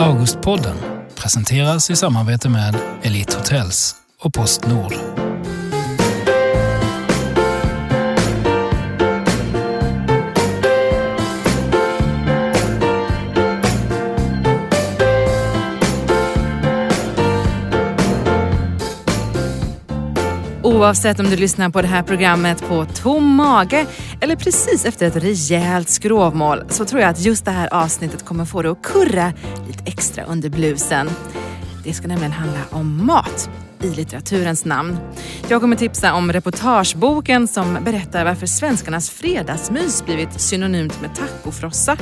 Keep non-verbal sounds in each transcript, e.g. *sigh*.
Augustpodden presenteras i samarbete med Elite Hotels och Postnord. Oavsett om du lyssnar på det här programmet på tom mage eller precis efter ett rejält skrovmål så tror jag att just det här avsnittet kommer få dig att kurra lite extra under blusen. Det ska nämligen handla om mat i litteraturens namn. Jag kommer tipsa om reportageboken som berättar varför svenskarnas fredagsmys blivit synonymt med tacofrossa.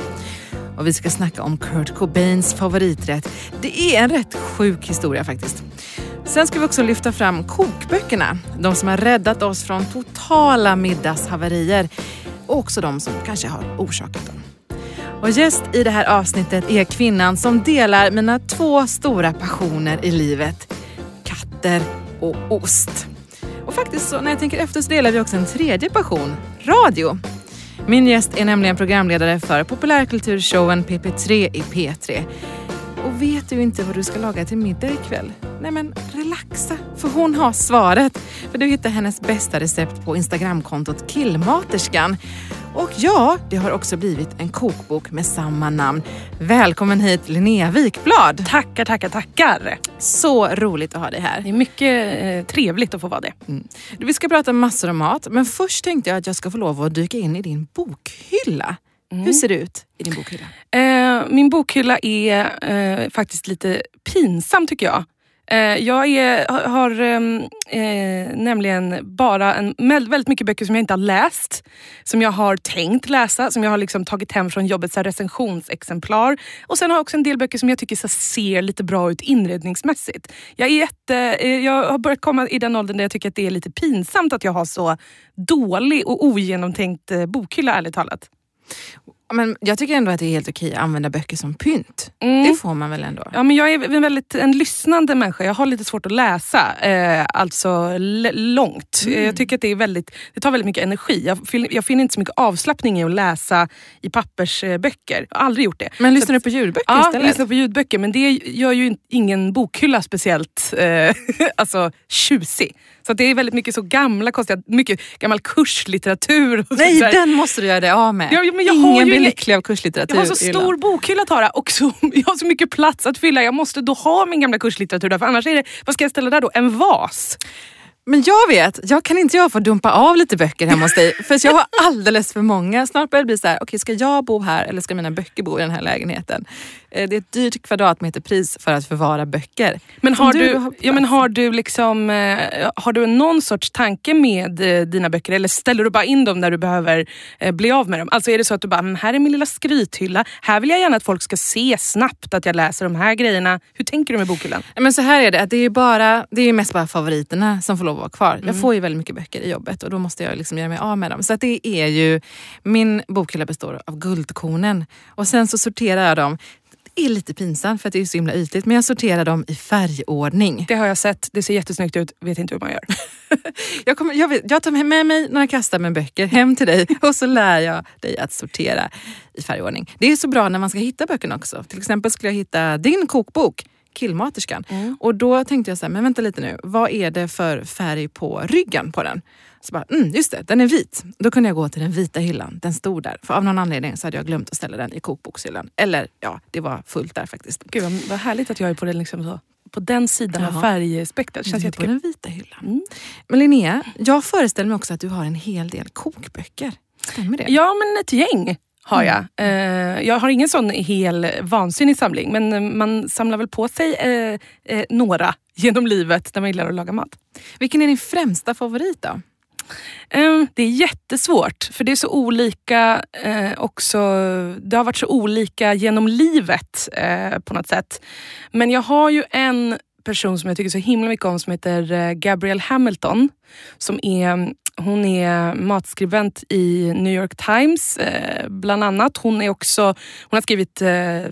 Och vi ska snacka om Kurt Cobains favoriträtt. Det är en rätt sjuk historia faktiskt. Sen ska vi också lyfta fram kokböckerna. De som har räddat oss från totala middagshaverier och också de som kanske har orsakat dem. Och gäst i det här avsnittet är kvinnan som delar mina två stora passioner i livet. Katter och ost. Och faktiskt så när jag tänker efter så delar vi också en tredje passion, radio. Min gäst är nämligen programledare för populärkulturshowen PP3 i P3. Och vet du inte vad du ska laga till middag ikväll? Nej men relaxa, för hon har svaret. För du hittar hennes bästa recept på Instagramkontot Killmaterskan. Och ja, det har också blivit en kokbok med samma namn. Välkommen hit Linnea Wikblad. Tackar, tackar, tackar. Så roligt att ha dig här. Det är mycket eh, trevligt att få vara det. Mm. Vi ska prata massor om mat, men först tänkte jag att jag ska få lov att dyka in i din bokhylla. Mm. Hur ser det ut i din bokhylla? Eh, min bokhylla är eh, faktiskt lite pinsam tycker jag. Eh, jag är, har, har eh, nämligen bara en, väldigt mycket böcker som jag inte har läst. Som jag har tänkt läsa, som jag har liksom tagit hem från jobbet, så recensionsexemplar. Och sen har jag också en del böcker som jag tycker så ser lite bra ut inredningsmässigt. Jag, är jätte, eh, jag har börjat komma i den åldern där jag tycker att det är lite pinsamt att jag har så dålig och ogenomtänkt eh, bokhylla ärligt talat. Men jag tycker ändå att det är helt okej att använda böcker som pynt. Mm. Det får man väl ändå? Ja, men jag är en väldigt en lyssnande människa. Jag har lite svårt att läsa, eh, alltså långt. Mm. Jag tycker att det, är väldigt, det tar väldigt mycket energi. Jag, jag finner inte så mycket avslappning i att läsa i pappersböcker. Jag har aldrig gjort det. Men lyssnar du på ljudböcker Ja, jag istället? lyssnar på ljudböcker. Men det gör ju ingen bokhylla speciellt eh, *laughs* alltså, tjusig. Så det är väldigt mycket så gamla konstiga, mycket gammal kurslitteratur. Och Nej, så här. den måste du göra dig av med. Ja, men jag har Ingen blir lycklig av kurslitteratur. Jag har så stor bokhylla Tara och så, *laughs* jag har så mycket plats att fylla. Jag måste då ha min gamla kurslitteratur där för annars är det, vad ska jag ställa där då? En vas? Men jag vet, jag kan inte jag få dumpa av lite böcker hemma hos dig? *laughs* För jag har alldeles för många. Snart börjar det bli så här, okej ska jag bo här eller ska mina böcker bo i den här lägenheten? Eh, Det är ett dyrt kvadratmeterpris för att förvara böcker. Men har du du, ja, men har du liksom, eh, har du någon sorts tanke med eh, dina böcker eller ställer du bara in dem när du behöver eh, bli av med dem? Alltså är det så att du bara, "Mm, här är min lilla skrythylla. Här vill jag gärna att folk ska se snabbt att jag läser de här grejerna. Hur tänker du med bokhyllan? Men så här är det, att det är, bara, det är mest bara favoriterna som får lov att vara kvar. Mm. Jag får ju väldigt mycket böcker i jobbet och då måste jag liksom göra mig av med dem. Så att det är ju, min bokhylla består av guldkornen och sen så sorterar jag dem. Är lite pinsamt för att det är så himla ytligt men jag sorterar dem i färgordning. Det har jag sett, det ser jättesnyggt ut. Vet inte hur man gör. *laughs* Jag, kommer, jag, vet, jag tar med mig några kastar med böcker hem till dig och så lär jag dig att sortera i färgordning. Det är så bra när man ska hitta böckerna också. Till exempel skulle jag hitta din kokbok, Killmaterskan. Och då tänkte jag så här, men vänta lite nu, vad är det för färg på ryggen på den? Så bara, mm, just det, den är vit. Då kunde jag gå till den vita hyllan, den stod där. För av någon anledning så hade jag glömt att ställa den i kokbokshyllan. Eller ja, det var fullt där faktiskt. Gud vad, vad härligt att jag är på den, liksom så, på den sidan av Jaha. färgspektrat. Det känns Du är på den vita hyllan. Mm. Men Linnea, jag föreställer mig också att du har en hel del kokböcker. Stämmer det? Ja, men ett gäng har jag. Eh, jag har ingen sån hel vansinnig samling, men eh, man samlar väl på sig eh, några genom livet när man gillar att laga mat. Vilken är din främsta favorit då? Ehm, det är jättesvårt, för det är så olika eh, också. Det har varit så olika genom livet eh, på något sätt. Men jag har ju en person som jag tycker så himla mycket om som heter eh, Gabrielle Hamilton. Som är, hon är matskribent i New York Times eh, bland annat. Hon, är också, hon har skrivit eh,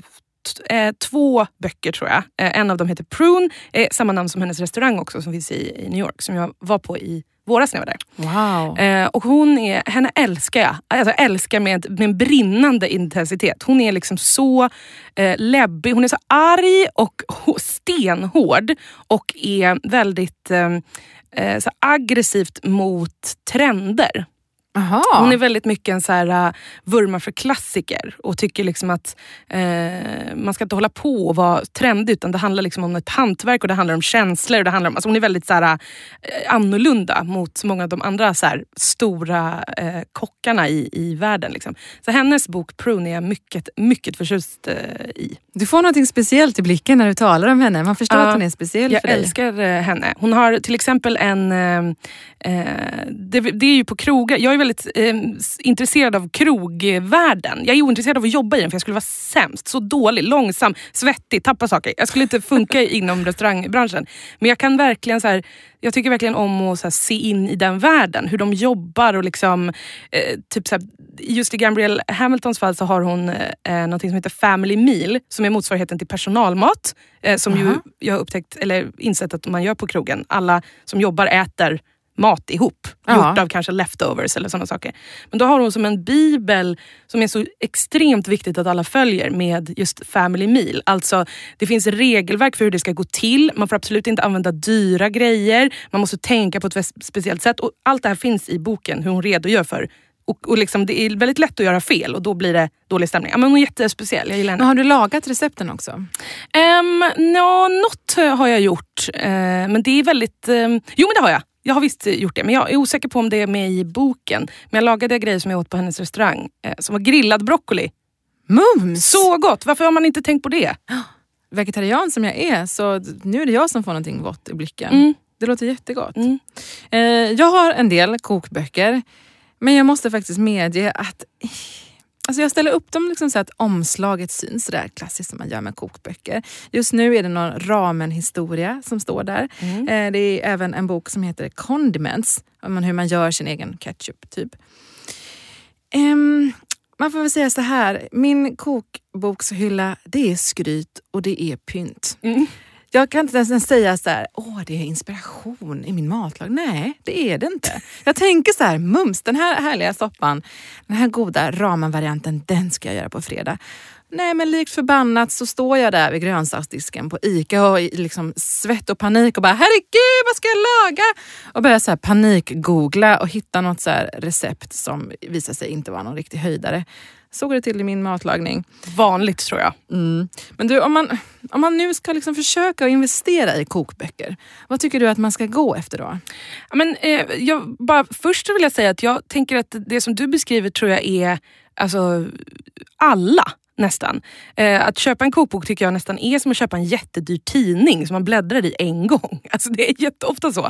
eh, två böcker tror jag. Eh, en av dem heter Prune, eh, samma namn som hennes restaurang också som finns i, i New York, som jag var på i våras när jag var där. Wow. Eh, och hon är, henne älskar jag. Alltså, älskar med, med en brinnande intensitet. Hon är liksom så eh, läbbig, hon är så arg och stenhård och är väldigt eh, eh, så aggressivt mot trender. Aha. Hon är väldigt mycket en så här, uh, vurmar för klassiker och tycker liksom att eh, man ska inte hålla på och vara trendig utan det handlar liksom om ett hantverk och det handlar om känslor. Och det handlar om, alltså hon är väldigt så här, uh, annorlunda mot många av de andra så här, stora eh, kockarna i, i världen. Liksom. Så hennes bok Prune är jag mycket, mycket förtjust i. Du får något speciellt i blicken när du talar om henne. Man förstår att hon är speciell Jag för dig. älskar eh, henne. Hon har till exempel en... Det, det är ju på krogar. Jag är väldigt eh, intresserad av krogvärlden. Jag är ointresserad av att jobba i den för jag skulle vara sämst. Så dålig, långsam, svettig, tappa saker. Jag skulle inte funka *laughs* inom restaurangbranschen. Men jag kan verkligen så här, jag tycker verkligen om att här, se in i den världen. Hur de jobbar och liksom... Eh, typ så här, just i Gabrielle Hamiltons fall så har hon eh, något som heter Family Meal som är motsvarigheten till personalmat. Eh, som ju Aha. jag har upptäckt, eller insett att man gör på krogen. Alla som jobbar äter mat ihop. Ja. Gjort av kanske leftovers eller sådana saker. Men då har hon som en bibel som är så extremt viktigt att alla följer med just family meal. Alltså det finns regelverk för hur det ska gå till. Man får absolut inte använda dyra grejer. Man måste tänka på ett speciellt sätt. Och allt det här finns i boken, hur hon redogör för och, och liksom, det är väldigt lätt att göra fel och då blir det dålig stämning. Ja, men hon är jättespeciell, jag gillar henne. Men har du lagat recepten också? Um, no, något har jag gjort, eh, men det är väldigt... ehm, jo, men det har jag. Jag har visst gjort det, men jag är osäker på om det är med i boken. Men jag lagade grejer som jag åt på hennes restaurang, eh, som var grillad broccoli. Mums! Så gott! Varför har man inte tänkt på det? *gasps* Vegetarian som jag är, så nu är det jag som får någonting vått i blicken. Mm. Det låter jättegott. Mm. Eh, jag har en del kokböcker, men jag måste faktiskt medge att Alltså jag ställer upp dem liksom så att omslaget syns, sådär klassiskt som man gör med kokböcker. Just nu är det någon ramen-historia som står där. Mm. Eh, det är även en bok som heter Condiments, om hur man gör sin egen ketchup. typ. Ehm, man får väl säga så här, min kokbokshylla det är skryt och det är pynt. Mm. Jag kan inte ens säga så här, åh det är inspiration i min matlag. Nej, det är det inte. Jag tänker så här, mums, den här härliga soppan, den här goda ramen-varianten, den ska jag göra på fredag. Nej men likt förbannat så står jag där vid grönsaksdisken på ICA och i liksom svett och panik och bara herregud vad ska jag laga? Och börjar så här panikgoogla och hitta något så här recept som visar sig inte vara någon riktig höjdare. Så går det till i min matlagning. Vanligt tror jag. Mm. Men du, om man, om man nu ska liksom försöka investera i kokböcker, vad tycker du att man ska gå efter då? Ja, Men, eh, jag, bara, först vill jag säga att jag tänker att det som du beskriver tror jag är alltså, alla nästan. Eh, att köpa en kokbok tycker jag nästan är som att köpa en jättedyr tidning som man bläddrar i en *laughs* gång. Alltså det är jätteofta så.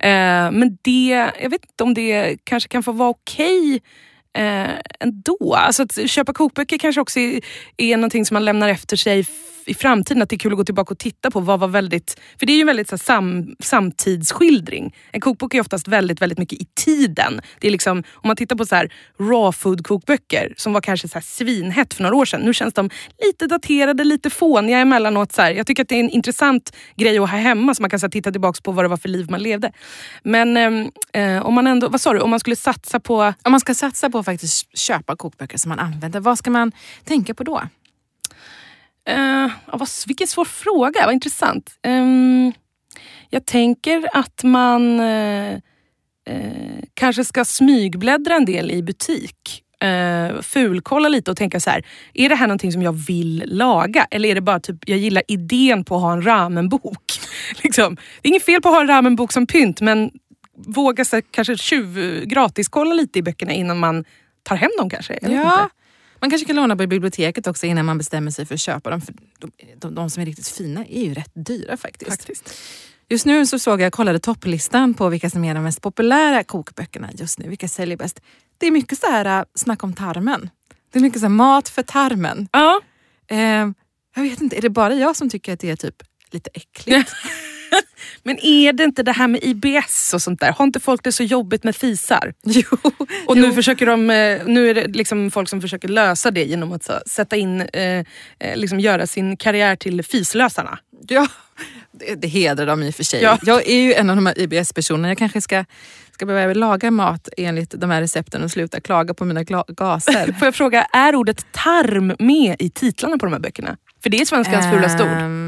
Eh, men det, jag vet inte om det kanske kan få vara okej eh, ändå. Alltså att köpa kokböcker kanske också är, är någonting som man lämnar efter sig i framtiden. Att det är kul att gå tillbaka och titta på vad var väldigt... För det är ju en väldigt så här, sam, samtidsskildring. En kokbok är oftast väldigt, väldigt mycket i tiden. Det är liksom, om man tittar på så här raw food kokböcker som var kanske så här svinhett för några år sedan. Nu känns de lite daterade, lite fåniga emellanåt. Så här. Jag tycker att det är en intressant grej att ha hemma så man kan så här, titta tillbaka på vad det var för liv man levde. Men ehm, eh, om man ändå, vad sa du, om man skulle satsa på Om man ska satsa på att faktiskt köpa kokböcker som man använder, vad ska man tänka på då? Uh, vad, vilken svår fråga, vad intressant. Ehm, jag tänker att man eh, eh, kanske ska smygbläddra en del i butik. Uh, fulkolla lite och tänka så här, är det här någonting som jag vill laga? Eller är det bara typ, jag gillar idén på att ha en ramenbok. *laughs* liksom. Det är inget fel på att ha en ramenbok som pynt, men våga så här, kanske tjuv, gratis kolla lite i böckerna innan man tar hem dem kanske. Ja, inte. Man kanske kan låna på biblioteket också innan man bestämmer sig för att köpa dem. För de, de, de som är riktigt fina är ju rätt dyra faktiskt. Faktiskt. Just nu så såg jag, kollade topplistan på vilka som är de mest populära kokböckerna just nu. Vilka säljer bäst? Det är mycket så här äh, snack om tarmen. Det är mycket så här, mat för tarmen. Ja, Eh, jag vet inte, är det bara jag som tycker att det är typ lite äckligt? *laughs* *laughs* Men är det inte det här med IBS och sånt där? Har inte folk det så jobbigt med fisar? *laughs* Jo. Och nu, försöker de, eh, nu är det liksom folk som försöker lösa det genom att så, sätta in, eh, eh, liksom göra sin karriär till fislösarna. Ja, det, det hedrar dem i och för sig. Ja. Jag är ju en av de här IBS-personerna. Jag kanske ska, ska börja laga mat enligt de här recepten och sluta klaga på mina gaser. *laughs* Får jag fråga, är ordet tarm med i titlarna på de här böckerna? För det är svenskans fulaste ord.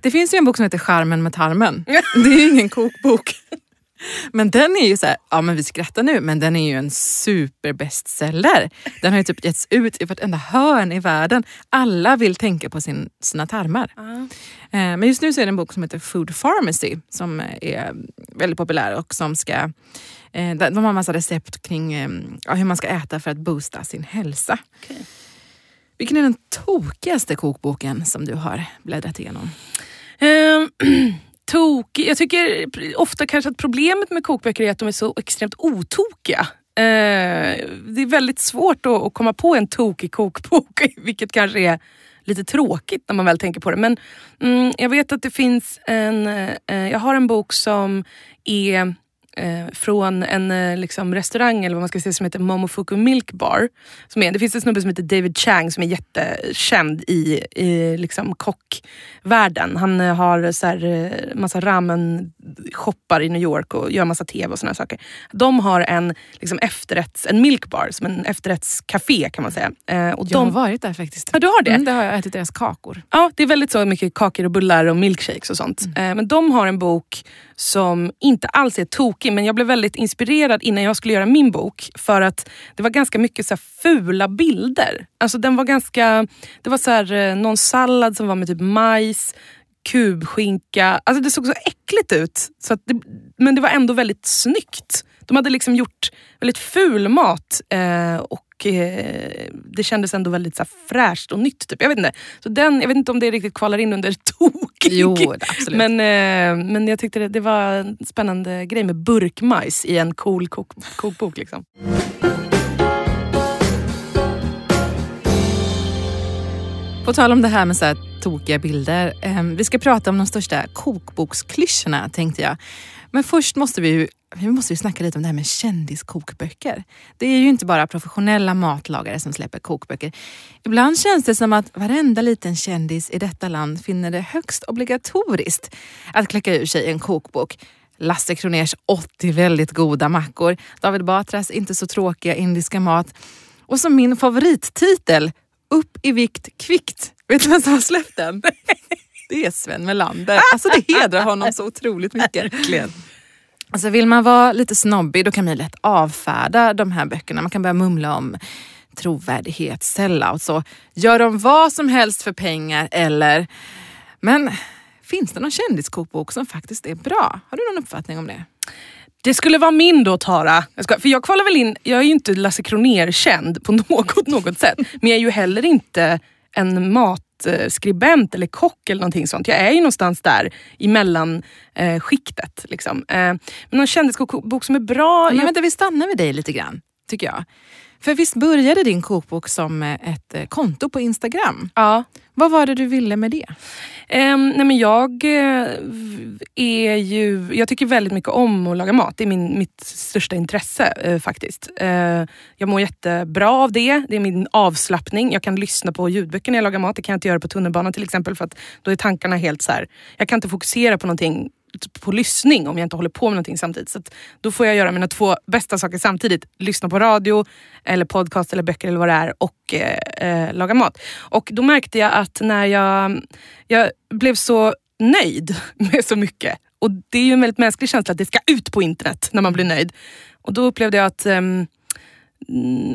Det finns ju en bok som heter Charmen med tarmen. Det är ju ingen kokbok. Men den är ju så här, ja men vi skrattar nu, men den är ju en superbestseller. Den har ju typ getts ut i vartenda hörn i världen. Alla vill tänka på sin, sina tarmar. Eh, Men just nu så är det en bok som heter Food Pharmacy som är väldigt populär och som ska eh, de har en massa recept kring eh, ja, hur man ska äta för att boosta sin hälsa. Vilken är den tokigaste kokboken som du har bläddrat igenom? Ehm, *clears throat* tok, jag tycker ofta kanske att problemet med kokböcker är att de är så extremt otokiga. Eh, det är väldigt svårt att, att komma på en tokig kokbok, *laughs* vilket kanske är lite tråkigt när man väl tänker på det. Men mm, jag vet att det finns en, eh, jag har en bok som är eh, från en eh, liksom, restaurang eller vad man ska säga som heter Momofuku Milk Bar. Som är, det finns en snubbe som heter David Chang som är jättekänd i, i liksom, kockvärlden. Han eh, har så här, eh, massa ramen-shoppar i New York och gör massa tv och såna saker. De har en liksom, efterrätts, en milk bar, som en efterrättscafé kan man säga. Eh, och Jag har de, varit där faktiskt. ja, du har det? Mm, det har jag ätit deras kakor. Ja, det är väldigt så mycket kakor och bullar och milkshakes och sånt. Eh, men de har en bok som inte alls är tråkig, men jag blev väldigt inspirerad innan jag skulle göra min bok för att det var ganska mycket så här fula bilder. Alltså den var ganska, det var så här, eh, någon sallad som var med typ majs, kubskinka. Alltså det såg så äckligt ut. Så att det, men det var ändå väldigt snyggt. De hade liksom gjort väldigt ful mat eh, och eh, det kändes ändå väldigt så här, fräscht och nytt. Typ. Jag, vet inte. Så den, jag vet inte om det riktigt kvalar in under *laughs* tokig. Jo, absolut. Men, eh, men jag tyckte det, det var en spännande grej med burkmajs i en cool kok, kokbok. Liksom. På tal om det här med så här tokiga bilder. Eh, vi ska prata om de största kokboksklyschorna tänkte jag. Men först måste vi ju vi måste ju snacka lite om det här med kändiskokböcker. Det är ju inte bara professionella matlagare som släpper kokböcker. Ibland känns det som att varenda liten kändis i detta land finner det högst obligatoriskt att kläcka ur sig en kokbok. Lasse Kroners 80 väldigt goda mackor, David Batras inte så tråkiga indiska mat och som min favorittitel, Upp i vikt kvickt. Vet du vem som har släppt den? *laughs* Det är Sven Melander. Alltså det hedrar honom så otroligt mycket. Alltså vill man vara lite snobbig då kan man lätt avfärda de här böckerna. Man kan börja mumla om trovärdighet, sellout, så gör de vad som helst för pengar eller... Men finns det någon kändiskokbok som faktiskt är bra? Har du någon uppfattning om det? Det skulle vara min då Tara. Jag ska, för jag kvalar väl in, jag är ju inte Lasse Kronér-känd på *laughs* något, något sätt. Men jag är ju heller inte en mat matskribent eller kock eller någonting sånt. Jag är ju någonstans där i mellanskiktet. Eh, skiktet, liksom. eh, men någon kändiskokbok som är bra. Men jag, vänta, vi stannar vid dig lite grann, tycker jag. För visst började din kokbok som eh, ett eh, konto på Instagram? ja. Vad var det du ville med det? Um, nej men jag eh, är ju, jag tycker väldigt mycket om att laga mat. Det är min, mitt största intresse uh, faktiskt. Uh, jag mår jättebra av det. Det är min avslappning. Jag kan lyssna på ljudböcker när jag lagar mat. Det kan jag inte göra på tunnelbanan till exempel för att då är tankarna helt så här. Jag kan inte fokusera på någonting Typ på lyssning om jag inte håller på med någonting samtidigt. Så att då får jag göra mina två bästa saker samtidigt. Lyssna på radio, eller podcast eller böcker eller vad det är och eh, eh, laga mat. Och då märkte jag att när jag, jag blev så nöjd *laughs* med så mycket och det är ju en väldigt mänsklig känsla att det ska ut på internet när man blir nöjd. Och då upplevde jag att eh,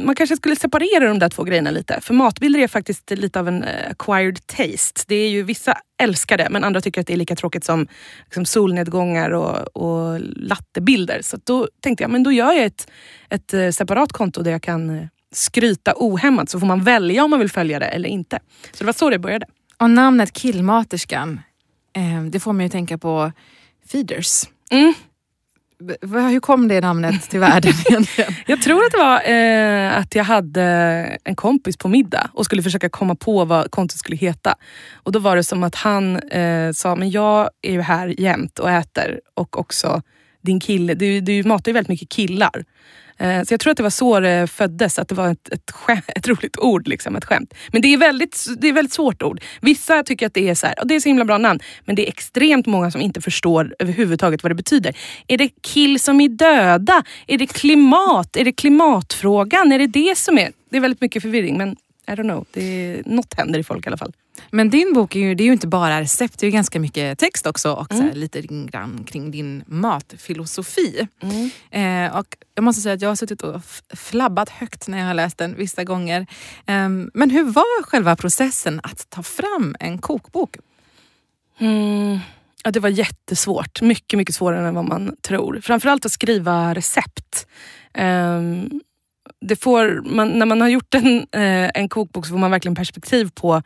man kanske skulle separera de där två grejerna lite. För matbilder är faktiskt lite av en eh, acquired taste. Det är ju Vissa älskar det men andra tycker att det är lika tråkigt som liksom solnedgångar och, och lattebilder. Så då tänkte jag men då gör jag ett, ett eh, separat konto där jag kan eh, skryta ohämmat så får man välja om man vill följa det eller inte. Så det var så det började. Och namnet Killmaterskan, det får mig att tänka på feeders. Mm. Hur kom det namnet till världen *laughs* egentligen? Jag tror att det var eh, att jag hade en kompis på middag och skulle försöka komma på vad kontot skulle heta. Och Då var det som att han eh, sa, men jag är ju här jämt och äter och också din kille. Du, du matar ju väldigt mycket killar. Eh, så jag tror att det var så det föddes, att det var ett, ett, skämt, *laughs* ett roligt ord, liksom, ett skämt. Men det är väldigt, det är väldigt svårt ord. Vissa tycker att det är så här, det är så himla bra namn, men det är extremt många som inte förstår överhuvudtaget vad det betyder. Är det kill som är döda? Är det klimat? Är det klimatfrågan? Är det det som är... Det är väldigt mycket förvirring, men I don't know. Det är, något händer i folk i alla fall. Men din bok är ju, det är ju inte bara recept, det är ju ganska mycket text också och mm. lite grann kring din matfilosofi. Mm. Eh, och jag måste säga att jag har suttit och flabbat högt när jag har läst den vissa gånger. Eh, men hur var själva processen att ta fram en kokbok? Mm. Ja, det var jättesvårt. Mycket, mycket svårare än vad man tror. Framförallt att skriva recept. Um, det får, man, när man har gjort en, eh, en kokbok så får man verkligen perspektiv på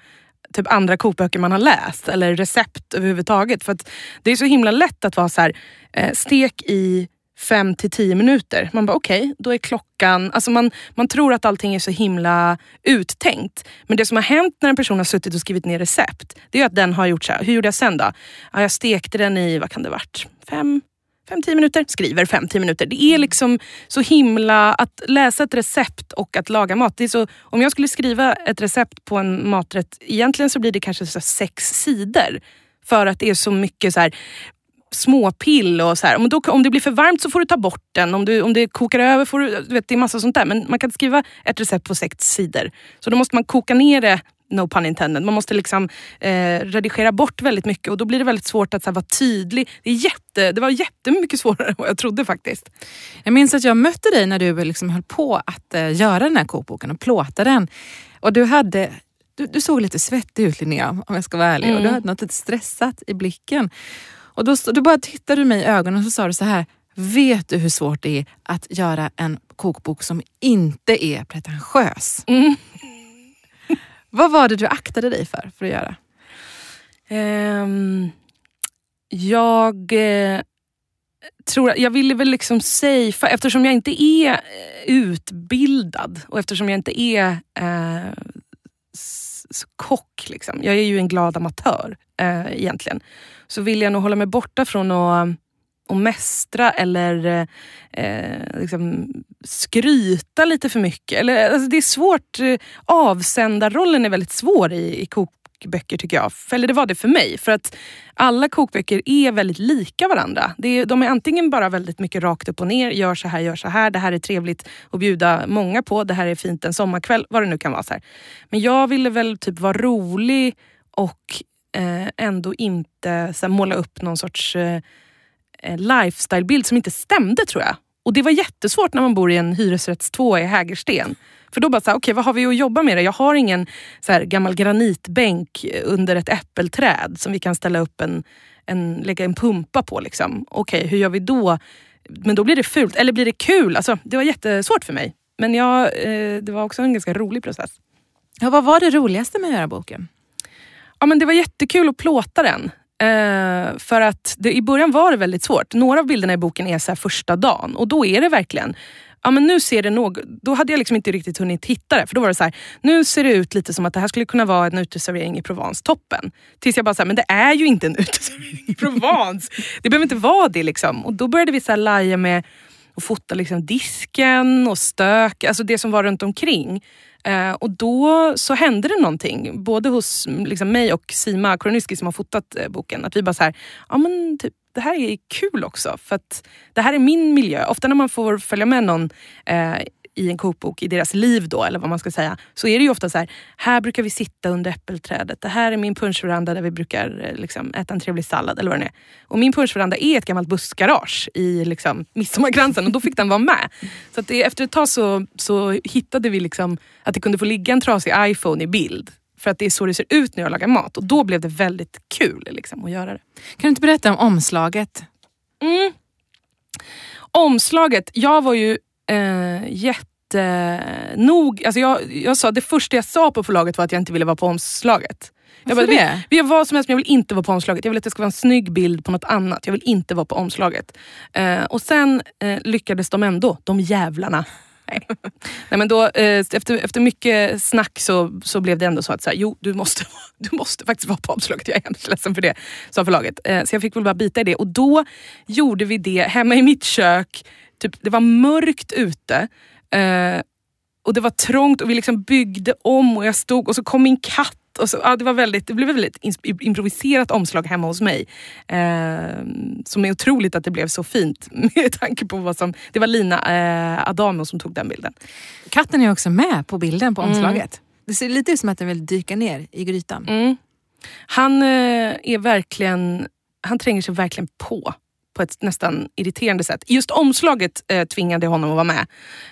typ andra kokböcker man har läst eller recept överhuvudtaget. För att det är så himla lätt att vara så här, eh, stek i fem till tio minuter. Man bara okej, okay, då är klockan... Alltså man, man tror att allting är så himla uttänkt. Men det som har hänt när en person har suttit och skrivit ner recept, det är att den har gjort så här, hur gjorde jag sen då? Ja, jag stekte den i, vad kan det varit, fem, 5-10 minuter, skriver 5-10 minuter. Det är liksom så himla... Att läsa ett recept och att laga mat. Det är så, om jag skulle skriva ett recept på en maträtt, egentligen så blir det kanske så sex sidor. För att det är så mycket så här, småpill och så här. Om, då, om det blir för varmt så får du ta bort den. Om, du, om det kokar över får du... Du vet, det är massa sånt där. Men man kan inte skriva ett recept på sex sidor. Så då måste man koka ner det no pun intended. Man måste liksom eh, redigera bort väldigt mycket och då blir det väldigt svårt att här, vara tydlig. Det, är jätte, det var jättemycket svårare än vad jag trodde faktiskt. Jag minns att jag mötte dig när du liksom höll på att eh, göra den här kokboken och plåta den. Och du hade du, du såg lite svettig ut Linnea, om jag ska vara ärlig. Mm. Och du hade något lite stressat i blicken. Och då, du bara tittade mig i ögonen och så sa du så här, vet du hur svårt det är att göra en kokbok som inte är pretentiös? Mm. Vad var det du aktade dig för, för att göra? Um, jag eh, tror jag ville väl liksom säga, eftersom jag inte är eh, utbildad och eftersom jag inte är eh, kock, liksom. jag är ju en glad amatör eh, egentligen, så vill jag nog hålla mig borta från att och mästra eller eh, liksom skryta lite för mycket. Eller, alltså det är svårt. Eh, avsändarrollen är väldigt svår i, i kokböcker tycker jag. Eller det var det för mig. För att alla kokböcker är väldigt lika varandra. Det är, de är antingen bara väldigt mycket rakt upp och ner. Gör så här, gör så här. Det här är trevligt att bjuda många på. Det här är fint en sommarkväll. Vad det nu kan vara. Så här. Men jag ville väl typ vara rolig och eh, ändå inte så här, måla upp någon sorts Eh, lifestylebild som inte stämde tror jag. Och det var jättesvårt när man bor i en hyresrätts två i Hägersten. För då bara, okej okay, vad har vi att jobba med? Jag har ingen så här, gammal granitbänk under ett äppelträd som vi kan ställa upp en, en lägga en pumpa på. Liksom. Okej, okay, hur gör vi då? Men då blir det fult. Eller blir det kul? Alltså, det var jättesvårt för mig. Men jag, eh, det var också en ganska rolig process. Ja, vad var det roligaste med att göra boken? Ja, men det var jättekul att plåta den. Uh, för att det, i början var det väldigt svårt. Några av bilderna i boken är så första dagen och då är det verkligen Ja, men nu ser det nog, då hade jag liksom inte riktigt hunnit hitta det. För då var det så här, nu ser det ut lite som att det här skulle kunna vara en uteservering i Provence, toppen. Tills jag bara, så här, men det är ju inte en *laughs* uteservering i Provence. det behöver inte vara det. Liksom. Och då började vi så här laja med att fota liksom disken och stök, alltså det som var runt omkring. Eh, och då så hände det någonting, både hos mm, liksom, mig och Sima Koroniski som har fotat eh, boken. Att vi bara så här, ja men typ, det här är kul också. För att det här är min miljö. Ofta när man får följa med någon eh, i en kokbok, i deras liv då, eller vad man ska säga, så är det ju ofta så här, här brukar vi sitta under äppelträdet. Det här är min punschveranda där vi brukar eh, liksom, äta en trevlig sallad eller vad det är. Och min punschveranda är ett gammalt bussgarage i liksom, midsommarkransen och då fick den vara med. Så det, efter ett tag så, så hittade vi liksom att det kunde få ligga en trasig iPhone i bild. För att det är så det ser ut när jag lagar mat. Och då blev det väldigt kul liksom, att göra det. Kan du inte berätta om omslaget? Mm. Omslaget, jag var ju eh, jättenog... Alltså jag, jag sa, det första jag sa på förlaget var att jag inte ville vara på omslaget. Jag bara, det? vi, vi vad som helst men jag vill inte vara på omslaget. Jag vill att det ska vara en snygg bild på något annat. Jag vill inte vara på omslaget. Eh, och sen eh, lyckades de ändå, de jävlarna. *laughs* Nej. Nej, men då, eh, efter, efter mycket snack så, så blev det ändå så att så här, jo, du måste, *laughs* du måste faktiskt vara på omslaget. Jag är hemskt ledsen för det, sa förlaget. Eh, så jag fick väl bara bita i det. Och då gjorde vi det hemma i mitt kök. Typ, det var mörkt ute. Eh, och det var trångt och vi liksom byggde om och jag stod och så kom min katt. Och så, ja, det, var väldigt, det blev väldigt improviserat omslag hemma hos mig. Eh, som är otroligt att det blev så fint *laughs* med tanke på vad som... Det var Lina eh, Adamo som tog den bilden. Katten är också med på bilden på Mm. omslaget. Det ser lite ut som att den vill dyka ner i grytan. Mm. Han eh, är verkligen... Han tränger sig verkligen på på ett nästan irriterande sätt. Just omslaget eh, tvingade honom att vara med.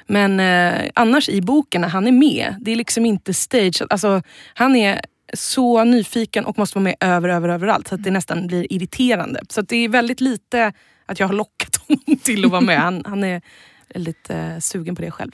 Men eh, annars i boken när han är med, det är liksom inte stage. Alltså, han är så nyfiken och måste vara med över, över, överallt så att det nästan blir irriterande. Så att det är väldigt lite att jag har lockat *laughs* honom till att vara med. Han, han är väldigt eh, sugen på det själv.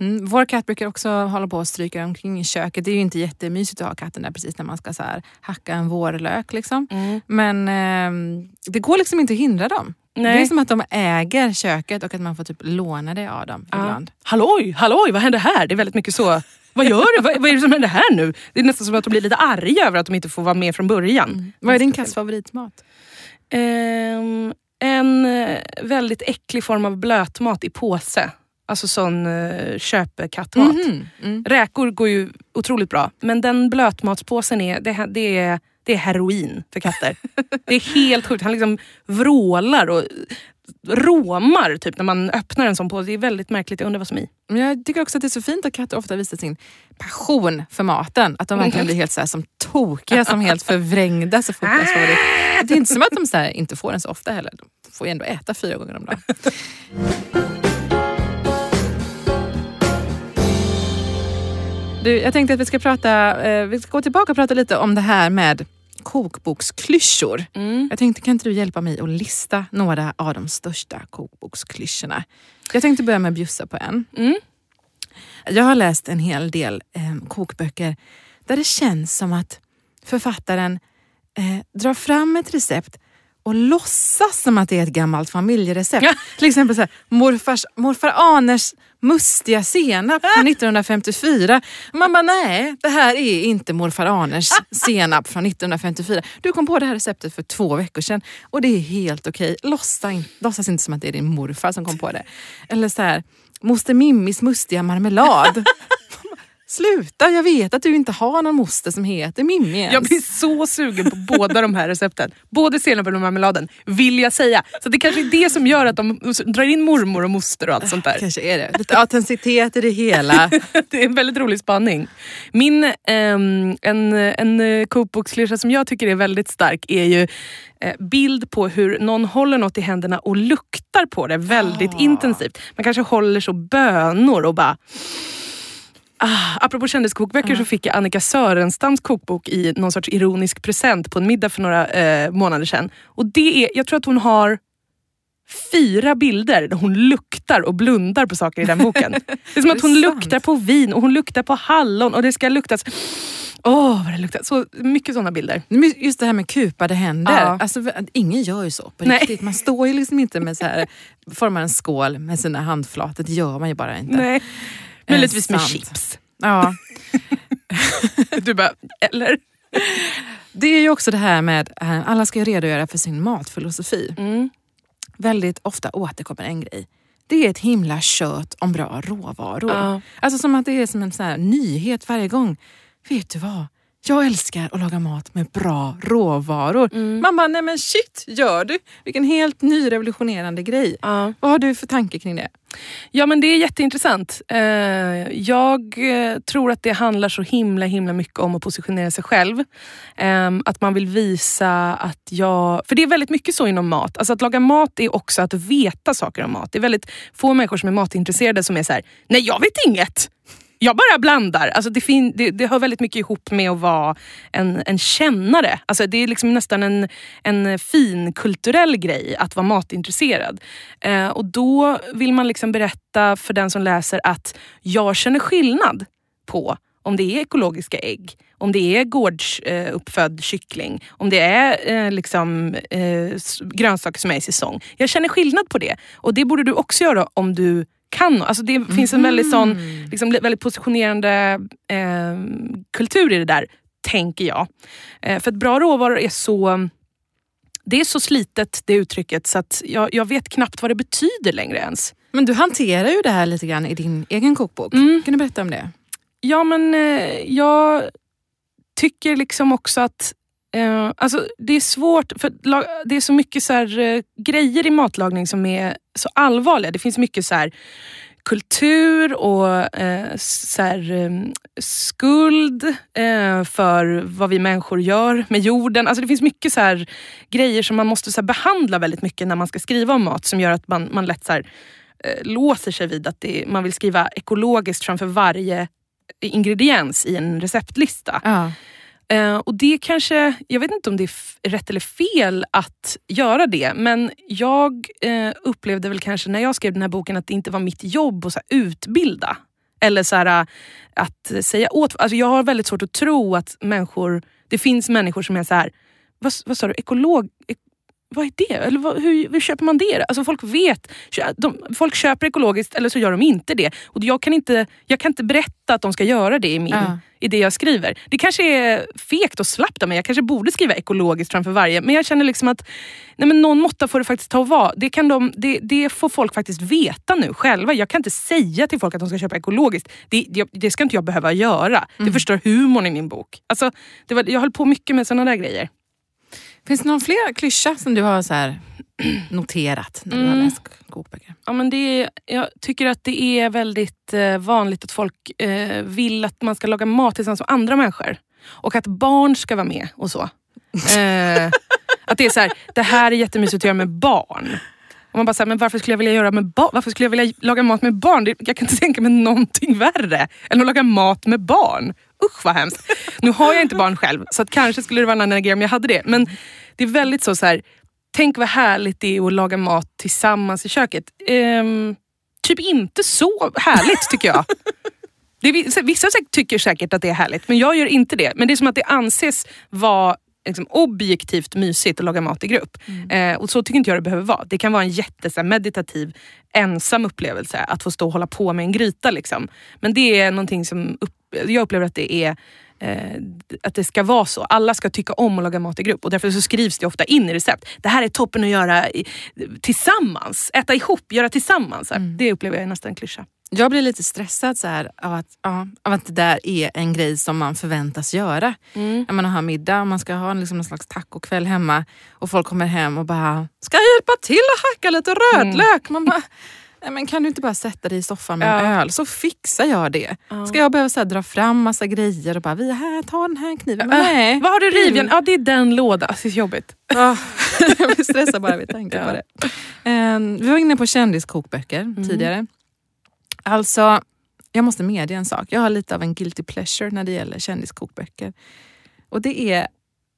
Mm. Vår katt brukar också hålla på och stryka omkring i köket. Det är ju inte jättemysigt att ha katten där precis när man ska så här, hacka en vårlök. Liksom. Men ehm, det går liksom inte att hindra dem. Nej. Det är som att de äger köket och att man får typ låna det av dem Ja. ibland. Halloj, halloj, vad händer här? Det är väldigt mycket så. Vad gör du? Vad, vad är det som händer här nu? Det är nästan som att de blir lite arga över att de inte får vara med från början. Vad är din katts favoritmat? Ehm, en eh, väldigt äcklig form av blötmat i påse. Alltså sån uh, köpekattmat. Mhm. Mm. Räkor går ju otroligt bra, men den blötmatspåsen är, det, det är, det är heroin för katter. *laughs* det är helt sjukt. Han liksom vrålar och råmar typ, när man öppnar en sån påse. Det är väldigt märkligt. Jag undrar vad som är i. Men jag tycker också att det är så fint att katter ofta visar sin passion för maten. Att de verkligen *laughs* blir helt så här, som tokiga, som helt förvrängda så fort deras favorit. *laughs* Det är inte som att de så här, inte får den så ofta heller. De får ju ändå äta fyra gånger om dagen. Du, jag tänkte att vi ska prata, eh, vi ska gå tillbaka och prata lite om det här med kokboksklyschor. Jag tänkte, kan inte du hjälpa mig att lista några av de största kokboksklyschorna? Jag tänkte börja med att bjussa på en. Mm. Jag har läst en hel del eh, kokböcker där det känns som att författaren eh, drar fram ett recept och låtsas som att det är ett gammalt familjerecept. Ja. Till exempel så här, morfars, morfar Aners mustiga senap från 1954. Man bara, nej, det här är inte morfar Aners senap från 1954. Du kom på det här receptet för två veckor sedan och det är helt okej. Låtsas, in, låtsas inte som att det är din morfar som kom på det. Eller så här, moster Mimmis mustiga marmelad. Sluta, jag vet att du inte har någon moster som heter Mimmi ens. Jag blir så sugen på båda de här recepten. Både senapen och marmeladen, vill jag säga. Så det kanske är det som gör att de drar in mormor och moster och allt sånt där. Kanske är det. Lite autenticitet i det hela. *laughs* Det är en väldigt rolig spaning. Min, ehm, en, en kokboksklyscha som jag tycker är väldigt stark är ju eh, bild på hur någon håller något i händerna och luktar på det väldigt intensivt. Man kanske håller så bönor och bara Ah, apropå kändiskokböcker så fick jag Annika Sörenstams kokbok i någon sorts ironisk present på en middag för några eh, månader sedan. Och det är, jag tror att hon har fyra bilder där hon luktar och blundar på saker i den boken. *laughs* Det är som att hon luktar på vin och hon luktar på hallon och det ska luktas... Åh, vad det luktar. Så mycket sådana bilder. Just det här med kupade händer. Ja. Alltså, ingen gör ju så på Nej. riktigt. Man står ju liksom inte med så här, formar en skål med sina handflator. Det gör man ju bara inte. Nej. Möjligtvis med chips. Ja. *laughs* Du bara, eller? Det är ju också det här med eh, alla ska ju redogöra för sin matfilosofi. Mm. Väldigt ofta återkommer en grej. Det är ett himla kött om bra råvaror. Ja. Alltså som att det är som en sån här nyhet varje gång. Vet du vad? Jag älskar att laga mat med bra råvaror. Mm. Man bara, nej men shit, gör du? Vilken helt ny revolutionerande grej. Ja. Vad har du för tanke kring det? Ja men det är jätteintressant. Eh, jag eh, tror att det handlar så himla himla mycket om att positionera sig själv. Eh, att man vill visa att jag... För det är väldigt mycket så inom mat. Alltså att laga mat är också att veta saker om mat. Det är väldigt få människor som är matintresserade som är så här: nej jag vet inget. Jag bara blandar. Alltså det, fin- det, det hör väldigt mycket ihop med att vara en, en kännare. Alltså det är liksom nästan en, en fin kulturell grej att vara matintresserad. Eh, och då vill man liksom berätta för den som läser att jag känner skillnad på om det är ekologiska ägg, om det är gårdsuppfödd kyckling, om det är eh, liksom, eh, grönsaker som är i säsong. Jag känner skillnad på det och det borde du också göra om du kan. Alltså det finns en väldigt, sån, liksom, väldigt positionerande eh, kultur i det där, tänker jag. Eh, för att bra råvaror är så det är så slitet det uttrycket så att jag, jag vet knappt vad det betyder längre ens. Men du hanterar ju det här lite grann i din egen kokbok. Mm. Kan du berätta om det? Ja men eh, jag tycker liksom också att eh, alltså, det är svårt, för det är så mycket så här, eh, grejer i matlagning som är så allvarliga. Det finns mycket så här kultur och eh, så här, eh, skuld eh, för vad vi människor gör med jorden. Alltså det finns mycket så här, grejer som man måste så här, behandla väldigt mycket när man ska skriva om mat som gör att man, man lätt så här, eh, låser sig vid att det, man vill skriva ekologiskt framför varje ingrediens i en receptlista. Ja. Eh, och det kanske, jag vet inte om det är rätt eller fel att göra det, men jag eh, upplevde väl kanske när jag skrev den här boken att det inte var mitt jobb att så här, utbilda. Eller så här, eh, att säga åt. Alltså jag har väldigt svårt att tro att människor, det finns människor som är så här, vad, vad sa du, ekolog? Ek, vad är det? Eller vad, hur, hur köper man det? Alltså folk vet. De, folk köper ekologiskt eller så gör de inte det. Och jag kan inte, jag kan inte berätta att de ska göra det i, min, Ja. i det jag skriver. Det kanske är fegt och slappt av mig. Jag kanske borde skriva ekologiskt framför varje. Men jag känner liksom att nej men någon måtta får det faktiskt ta och vara. Det, kan de, det, det får folk faktiskt veta nu själva. Jag kan inte säga till folk att de ska köpa ekologiskt. Det, det, det ska inte jag behöva göra. Det förstör humorn i min bok. Alltså, det var, jag höll på mycket med sådana där grejer. Finns det någon fler klyscha som du har så här *clears throat* noterat när du har Mm. läst kokböcker? Ja, men det är, jag tycker att det är väldigt eh, vanligt att folk eh, vill att man ska laga mat tillsammans med andra människor. Och att barn ska vara med och så. *laughs* Eh, att det är så här, det här är jättemysigt att göra med barn. Och man bara så här, men varför skulle jag vilja göra med? Varför skulle jag vilja laga mat med barn? Det, jag kan inte tänka mig någonting värre än att laga mat med barn. Usch vad hemskt. Nu har jag inte barn själv, så att kanske skulle det vara en annan grej om jag hade det. Men det är väldigt så, så här, tänk vad härligt det är att laga mat tillsammans i köket. Ehm, typ inte så härligt tycker jag. Det är, vissa- tycker säkert att det är härligt, men jag gör inte det. Men det är som att det anses vara liksom, objektivt mysigt att laga mat i grupp. Eh, och Så tycker inte jag det behöver vara. Det kan vara en jätte så här, meditativ, ensam upplevelse att få stå och hålla på med en gryta. Liksom. Men det är någonting som upp, jag upplever att det är eh, att det ska vara så. Alla ska tycka om att laga mat i grupp och därför så skrivs det ofta in i recept. Det här är toppen att göra i, tillsammans. Äta ihop, göra tillsammans. Här. Det upplever jag är nästan en klyscha. Jag blir lite stressad så här, av, att, ja, av att det där är en grej som man förväntas göra. När man har middag och man ska ha liksom någon slags tacokväll hemma och folk kommer hem och bara “ska jag hjälpa till att hacka lite rödlök?” Man bara, Nej, men kan du inte bara sätta dig i soffan med en Ja. öl så fixar jag det. Ska jag behöva så här, dra fram massa grejer och bara “vi här, ta den här kniven”? Men nej. Vad har du rivjärn? Ja, det är den lådan. Det är jobbigt. Ah, *laughs* jag blir stressad bara vid tanken på det. Eh, vi var inne på kändiskokböcker tidigare. Alltså, jag måste medge en sak. Jag har lite av en guilty pleasure när det gäller kändiskokböcker. Och det är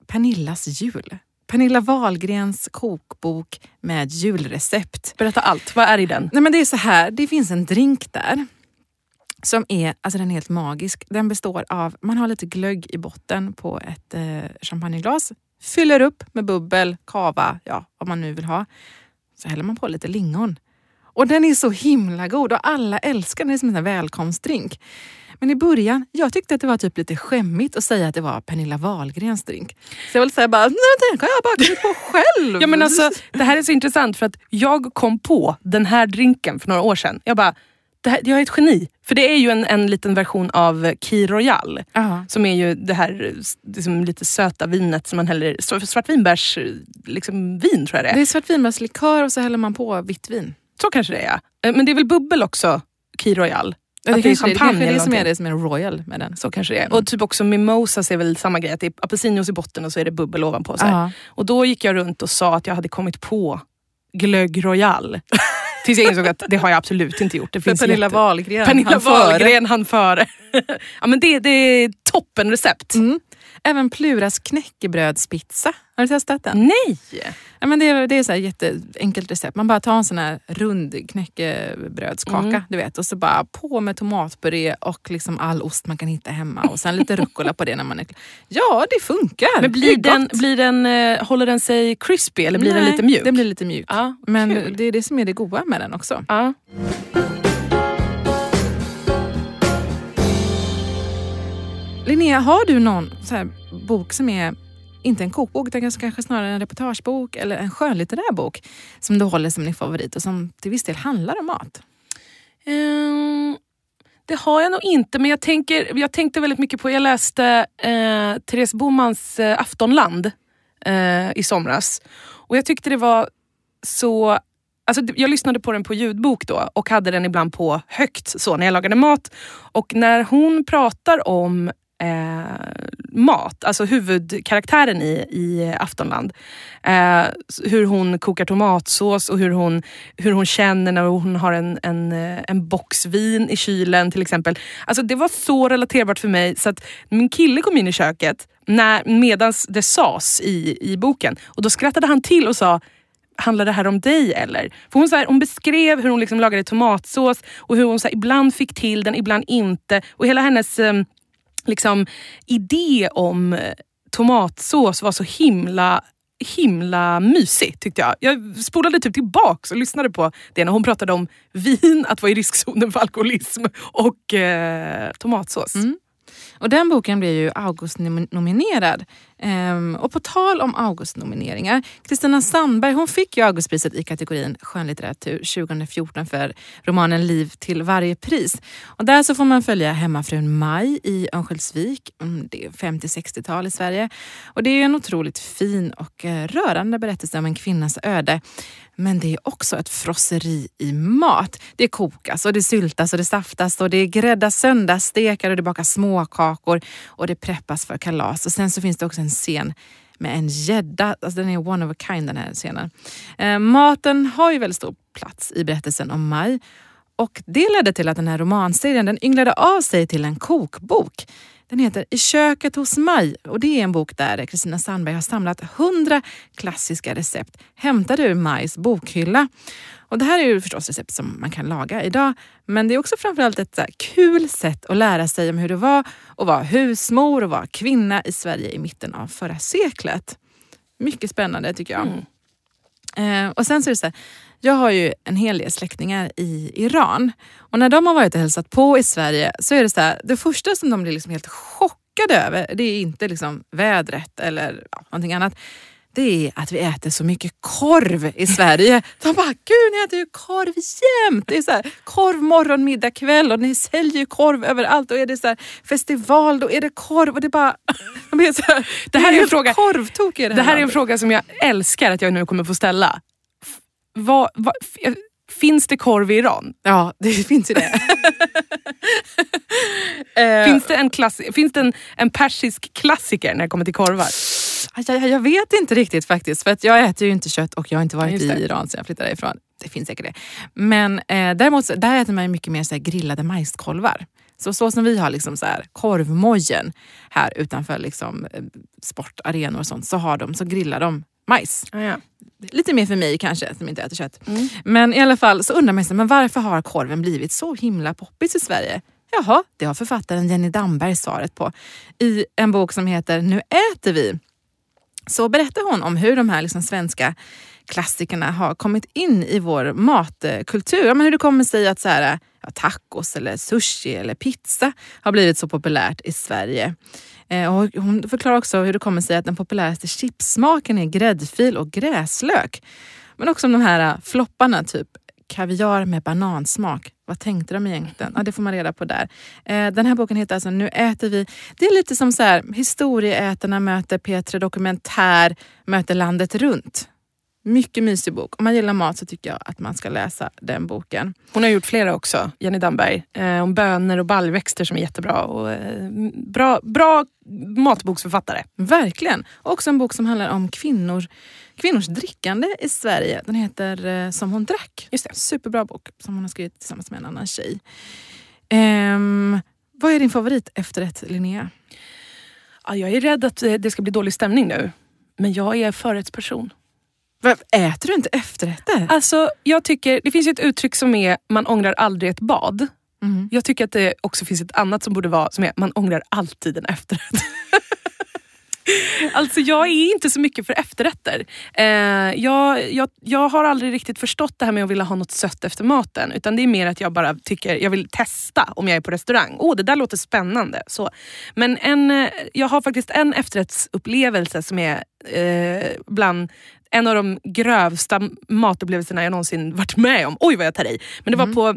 Pernillas jul. Pernilla Wahlgrens kokbok med julrecept. Berätta allt. Vad är i den? Nej men det är så här, det finns en drink där som är, alltså den är helt magisk. Den består av, man har lite glögg i botten på ett eh, champagneglas, fyller upp med bubbel, kava, ja vad man nu vill ha. Så häller man på lite lingon. Och den är så himla god och alla älskar den. Det är som en välkomstdrink. Men i början, jag tyckte att det var typ lite skämmigt att säga att det var Pernilla Wahlgrens drink. Så jag vill säga bara, den har jag bara kommit på *laughs* själv. Ja, men alltså, det här är så intressant för att jag kom på den här drinken för några år sedan. Jag bara, här, jag är ett geni. För det är ju en, en liten version av Key Royal. Ja. Som är ju det här liksom, lite söta vinet som man häller, svartvinbärs liksom, vin tror jag det är. Det är svartvinbärslikör och så häller man på vitt vin. Så kanske det är ja. Eh, Men det är väl bubbel också, Key Royal? Ja, Att det, kanske, det, champagne kanske är det som är det som är royal med den. Så kanske det är. Och typ också mimosas är väl samma grej, att det är apelsinjuice i botten och så är det bubbel ovanpå. Så. Ja. Och då gick jag runt och sa att jag hade kommit på glögg royal. Tills jag insåg att det har jag absolut inte gjort. Det finns Pernilla jätte- Wahlgren. Pernilla han. Wahlgren han före. *laughs* ja, men det, det är toppen recept. Mm. Även Pluras knäckebrödspizza. Har du testat den? Nej! Ja, men det är, det är så här jätteenkelt recept. Man bara tar en sån här rund knäckebrödskaka Mm. du vet, och så bara på med tomatpuré och liksom all ost man kan hitta hemma och sen lite rucola på det när man är klar. Ja, det funkar. Men blir den, blir den, eh, håller den sig crispy eller blir den Nej, lite mjuk? Den blir lite mjuk. Ja, Men kul. det är det som är det goda med den också. Ja. Linnea, har du någon så bok som är inte en kokbok utan kanske, kanske snarare en reportagebok eller en skönlitterär bok som du håller som din favorit och som till viss del handlar om mat? Um, det har jag nog inte, men jag, tänker, jag tänkte väldigt mycket på... Jag läste eh, Therese Bomans eh, Aftonland eh, i somras. Och jag tyckte det var så... Alltså, jag lyssnade på den på ljudbok då och hade den ibland på högt så när jag lagade mat. Och när hon pratar om eh, mat, alltså huvudkaraktären i, i Aftonland. Eh, hur hon kokar tomatsås och hur hon, hur hon känner när hon har en, en, eh, en box vin i kylen till exempel. Alltså det var så relaterbart för mig så att min kille kom in i köket medan medans det sades i, i boken och då skrattade han till och sa handlar det här om dig eller? För hon, så här, hon beskrev hur hon liksom lagade tomatsås och hur hon så här, ibland fick till den, ibland inte. Och hela hennes eh, liksom, idé om eh, tomatsås var så himla himla mysig tyckte jag. Jag spolade typ tillbaks och lyssnade på det när hon pratade om vin, att vara i riskzonen för alkoholism och eh, tomatsås. Mm. Och den boken blev ju August-nominerad. Ehm, och på tal om Augustnomineringar, Kristina Sandberg hon fick ju Augustpriset i kategorin skönlitteratur 2014 för romanen Liv till varje pris. Och där så får man följa hemmafrun Maj i Örnsköldsvik. Mm, det är 50-60-tal i Sverige. Och det är en otroligt fin och eh, rörande berättelse om en kvinnas öde. Men det är också ett frosseri i mat. Det kokas och det syltas och det saftas och det gräddas söndagsstekar och det bakas småkakor och det preppas för kalas. Och sen så finns det också en scen med en gädda. Alltså den är one of a kind den här scenen. Eh, maten har ju väldigt stor plats i berättelsen om Maj. Och det ledde till att den här romanserien den ynglade av sig till en kokbok. Den heter I köket hos Maj och det är en bok där Kristina Sandberg har samlat 100 klassiska recept hämtade ur Majs bokhylla. Och det här är ju förstås recept som man kan laga idag, men det är också framförallt ett här kul sätt att lära sig om hur det var att vara husmor och vara kvinna i Sverige i mitten av förra seklet. Mycket spännande tycker jag. Mm. Eh, och sen så är det så här, jag har ju en hel del släktingar i Iran och när de har varit och hälsat på i Sverige så är det så här, det första som de blir liksom helt chockade över, det är inte liksom vädret eller ja, någonting annat. Det är att vi äter så mycket korv i Sverige. *laughs* De bara, gud ni äter ju korv jämt. Det är så här, korv morgon, middag, kväll och ni säljer ju korv överallt. Och är det så här, festival, då är det korv. Och det är bara, *laughs* de blir så här, Det här är en helt fråga- korvtokiga i det Det här är en landet. fråga som jag älskar att jag nu kommer få ställa. Vad, vad, f- finns det korv i Iran? Ja, det *laughs* finns ju det. *laughs* Eh, Finns det, en, klass, finns det en, en persisk klassiker när det kommer till korvar? jag, jag vet inte riktigt faktiskt, för att jag äter ju inte kött och jag har inte varit i. Iran sedan jag flyttade därifrån. Det finns säkert det. Men eh, däremot så, där äter man mycket mer så grillade majskolvar. Så, så som vi har liksom så här korvmojen här utanför liksom, eh, sportarenor och sånt, så, har de, så grillar de majs. Ah, ja. Lite mer för mig kanske, som inte äter kött. Mm. Men i alla fall så undrar man sig, men varför har korven blivit så himla poppis i Sverige? Jaha, det har författaren Jenny Damberg svaret på. I en bok som heter Nu äter vi så berättar hon om hur de här liksom svenska klassikerna har kommit in i vår matkultur. Ja, men hur det kommer sig att så här, ja, tacos, eller sushi eller pizza har blivit så populärt i Sverige. Eh, och hon förklarar också hur det kommer sig att den populäraste chipssmaken är gräddfil och gräslök. Men också om de här eh, flopparna, typ kaviar med banansmak. Vad tänkte de egentligen? Ja, det får man reda på där. Eh, den här boken heter alltså Nu äter vi. Det är lite som så här, historieätarna möter P3 Dokumentär, möter landet runt. Mycket mysig bok. Om man gillar mat så tycker jag att man ska läsa den boken. Hon har gjort flera också, Jenny Damberg. Eh, om bönor och baljväxter som är jättebra. Och, eh, bra, bra matboksförfattare. Verkligen. Och också en bok som handlar om kvinnor, kvinnors drickande i Sverige. Den heter eh, Som hon drack. Just det. Superbra bok som hon har skrivit tillsammans med en annan tjej. Ehm, vad är din favorit efterrätt, Linnea? Ja, jag är rädd att eh, det ska bli dålig stämning nu. Men jag är förrättsperson. Äter du inte efterrätter? Alltså, jag tycker, det finns ett uttryck som är man ångrar aldrig ett bad. Mm. Jag tycker att det också finns ett annat som borde vara som är man ångrar alltid en efterrätt. *laughs* *laughs* alltså jag är inte så mycket för efterrätter. Eh, jag, jag, jag har aldrig riktigt förstått det här med att vilja ha något sött efter maten. Utan det är mer att jag bara tycker jag vill testa om jag är på restaurang. Åh, oh, det där låter spännande. Så. Men en, eh, jag har faktiskt en efterrättsupplevelse som är eh, bland en av de grövsta matupplevelserna jag någonsin varit med om. Oj vad jag tar i. Men det var på eh,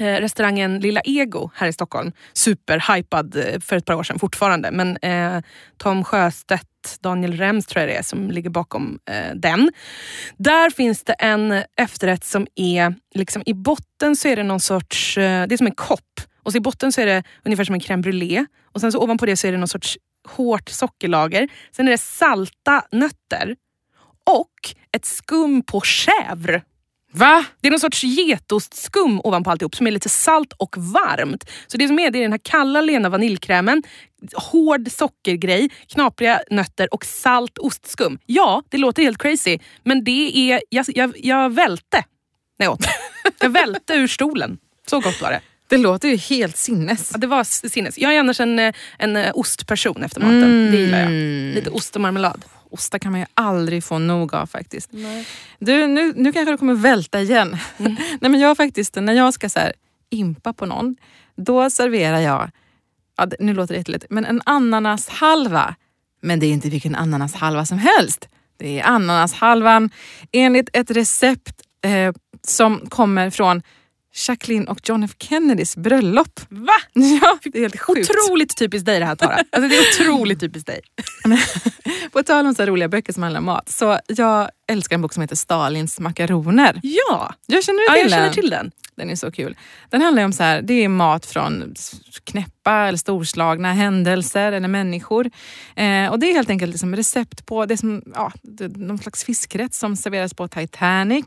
Eh, restaurangen Lilla Ego här i Stockholm. Superhypad eh, för ett par år sedan fortfarande. Men eh, Tom Sjöstedt, Daniel Rems tror jag det är, som ligger bakom eh, den. Där finns det en efterrätt som är, liksom, i botten så är det någon sorts, eh, det är som en kopp. Och så i botten så är det ungefär som en crème brûlée. Och sen så ovanpå det så är det någon sorts hårt sockerlager. Sen är det salta nötter och ett skum på chèvre. Va? Det är någon sorts getostskum ovanpå alltihop som är lite salt och varmt. Så det som är det är den här kalla lena vaniljkrämen, hård sockergrej, knapriga nötter och salt ostskum. Ja, det låter helt crazy, men det är... Jag, jag, jag välte när jag åt. Jag välte ur stolen. Så gott var det. Det låter ju helt sinnes. Ja, det var sinnes. Jag är annars en, eh, en eh, ostperson efter maten. Det gillar jag. Lite ost och marmelad. Ostar kan man ju aldrig få nog av faktiskt. Du, nu, nu kanske du kommer välta igen. Mm. *laughs* Nej, men jag faktiskt, när jag ska så här, impa på någon, då serverar jag, ja, nu låter det jättelätt, men en ananashalva. Men det är inte vilken ananashalva som helst. Det är ananashalvan enligt ett recept eh, som kommer från Jacqueline och John F Kennedys bröllop. Va? *laughs* Ja, det är helt sjukt. Otroligt typiskt dig det här Tara. Alltså, det är otroligt typiskt dig. *laughs* På tal om så här roliga böcker som handlar om mat. Så jag älskar en bok som heter Stalins makaroner. Ja, Jag känner ja till jag känner till den. Den är så kul. Den handlar om så här, det är mat från knäppa eller storslagna händelser eller människor. Eh, och Det är helt enkelt liksom recept på det som, ja, någon slags fiskrätt som serveras på Titanic.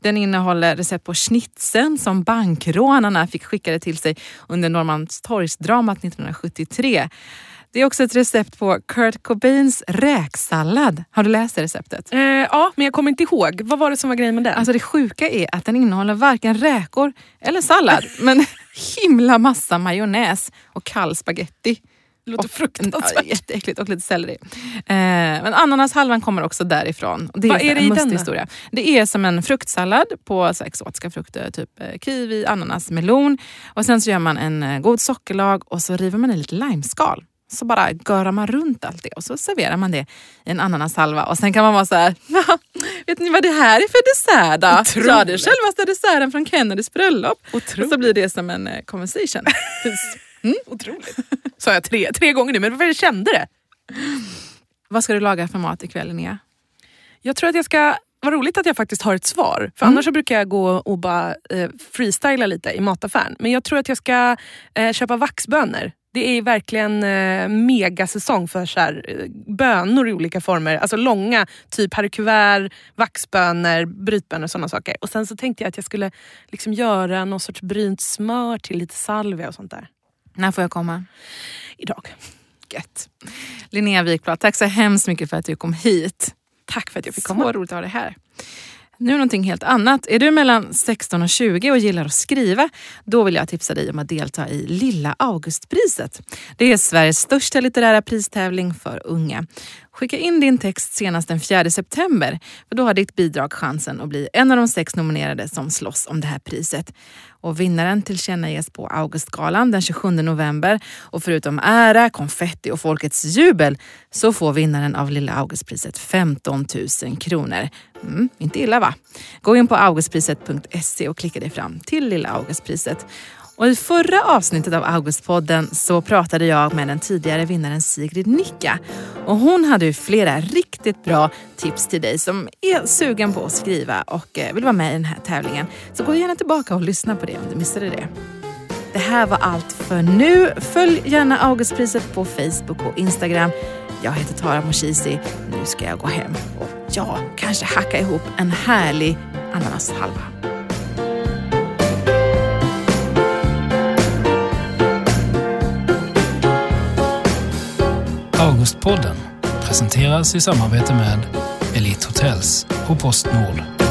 Den innehåller recept på schnitzeln som bankrånarna fick skickade till sig under Norrmalmstorgsdramat 1973. Det är också ett recept på Kurt Cobains räksallad. Har du läst det receptet? Eh, ja, men jag kommer inte ihåg. Vad var det som var grejen med den? Alltså det sjuka är att den innehåller varken räkor eller sallad, *laughs* men himla massa majonnäs och kall spaghetti. det låter och, fruktansvärt. Ja, jätteäckligt och lite selleri. Eh, men ananashalvan kommer också därifrån. Det Vad så är det en i den mustig då? historia. Det är som en fruktsallad på så exotiska frukter, typ eh, kiwi, ananas, melon. Och sen så gör man en eh, god sockerlag och så river man i lite limeskal. Så bara görar man runt allt det och så serverar man det i en ananashalva. Och sen kan man vara så här, *laughs* "Va? vet ni vad det här är för dessert då? Otroligt. Ja, det är självaste desserten från Kennedys bröllop. Otroligt. Och så blir det som en eh, conversation. *laughs* Otroligt. Sa jag tre, tre gånger nu, men jag kände det. vad ska du laga för mat ikväll Linnea? Jag tror att jag ska... Vad roligt att jag faktiskt har ett svar. För Mm. annars brukar jag gå och bara eh, freestyla lite i mataffären. Men jag tror att jag ska eh, köpa vaxbönor. Det är verkligen eh, megasäsong för så här, eh, bönor i olika former. Alltså långa, typ haricuvert, vaxbönor, brytbönor och sådana saker. Och sen så tänkte jag att jag skulle liksom göra någon sorts brynt smör till lite salvia och sånt där. När får jag komma? Idag. Gött. Linnea Wikblad, tack så hemskt mycket för att du kom hit. Tack för att jag fick Så komma. roligt att ha dig här. Nu någonting helt annat. Är du mellan 16 och 20 och gillar att skriva, då vill jag tipsa dig om att delta i Lilla Augustpriset. Det är Sveriges största litterära pristävling för unga. Skicka in din text senast den 4 september, för då har ditt bidrag chansen att bli en av de sex nominerade som slåss om det här priset. Och vinnaren tillkännages på Augustgalan den 27 november. Och förutom ära, konfetti och folkets jubel så får vinnaren av Lilla Augustpriset 15 000 kronor. Mm, inte illa va? Gå in på augustpriset.se och klicka dig fram till Lilla Augustpriset. Och I förra avsnittet av Augustpodden så pratade jag med den tidigare vinnaren Sigrid Nicka. Och hon hade ju flera riktigt bra tips till dig som är sugen på att skriva och eh, vill vara med i den här tävlingen. Så gå gärna tillbaka och lyssna på det om du missade det. Det här var allt för nu. Följ gärna Augustpriset på Facebook och Instagram. Jag heter Tara Moshizi. Nu ska jag gå hem och ja, kanske hacka ihop en härlig ananashalva. Augustpodden presenteras i samarbete med Elite Hotels och Postnord.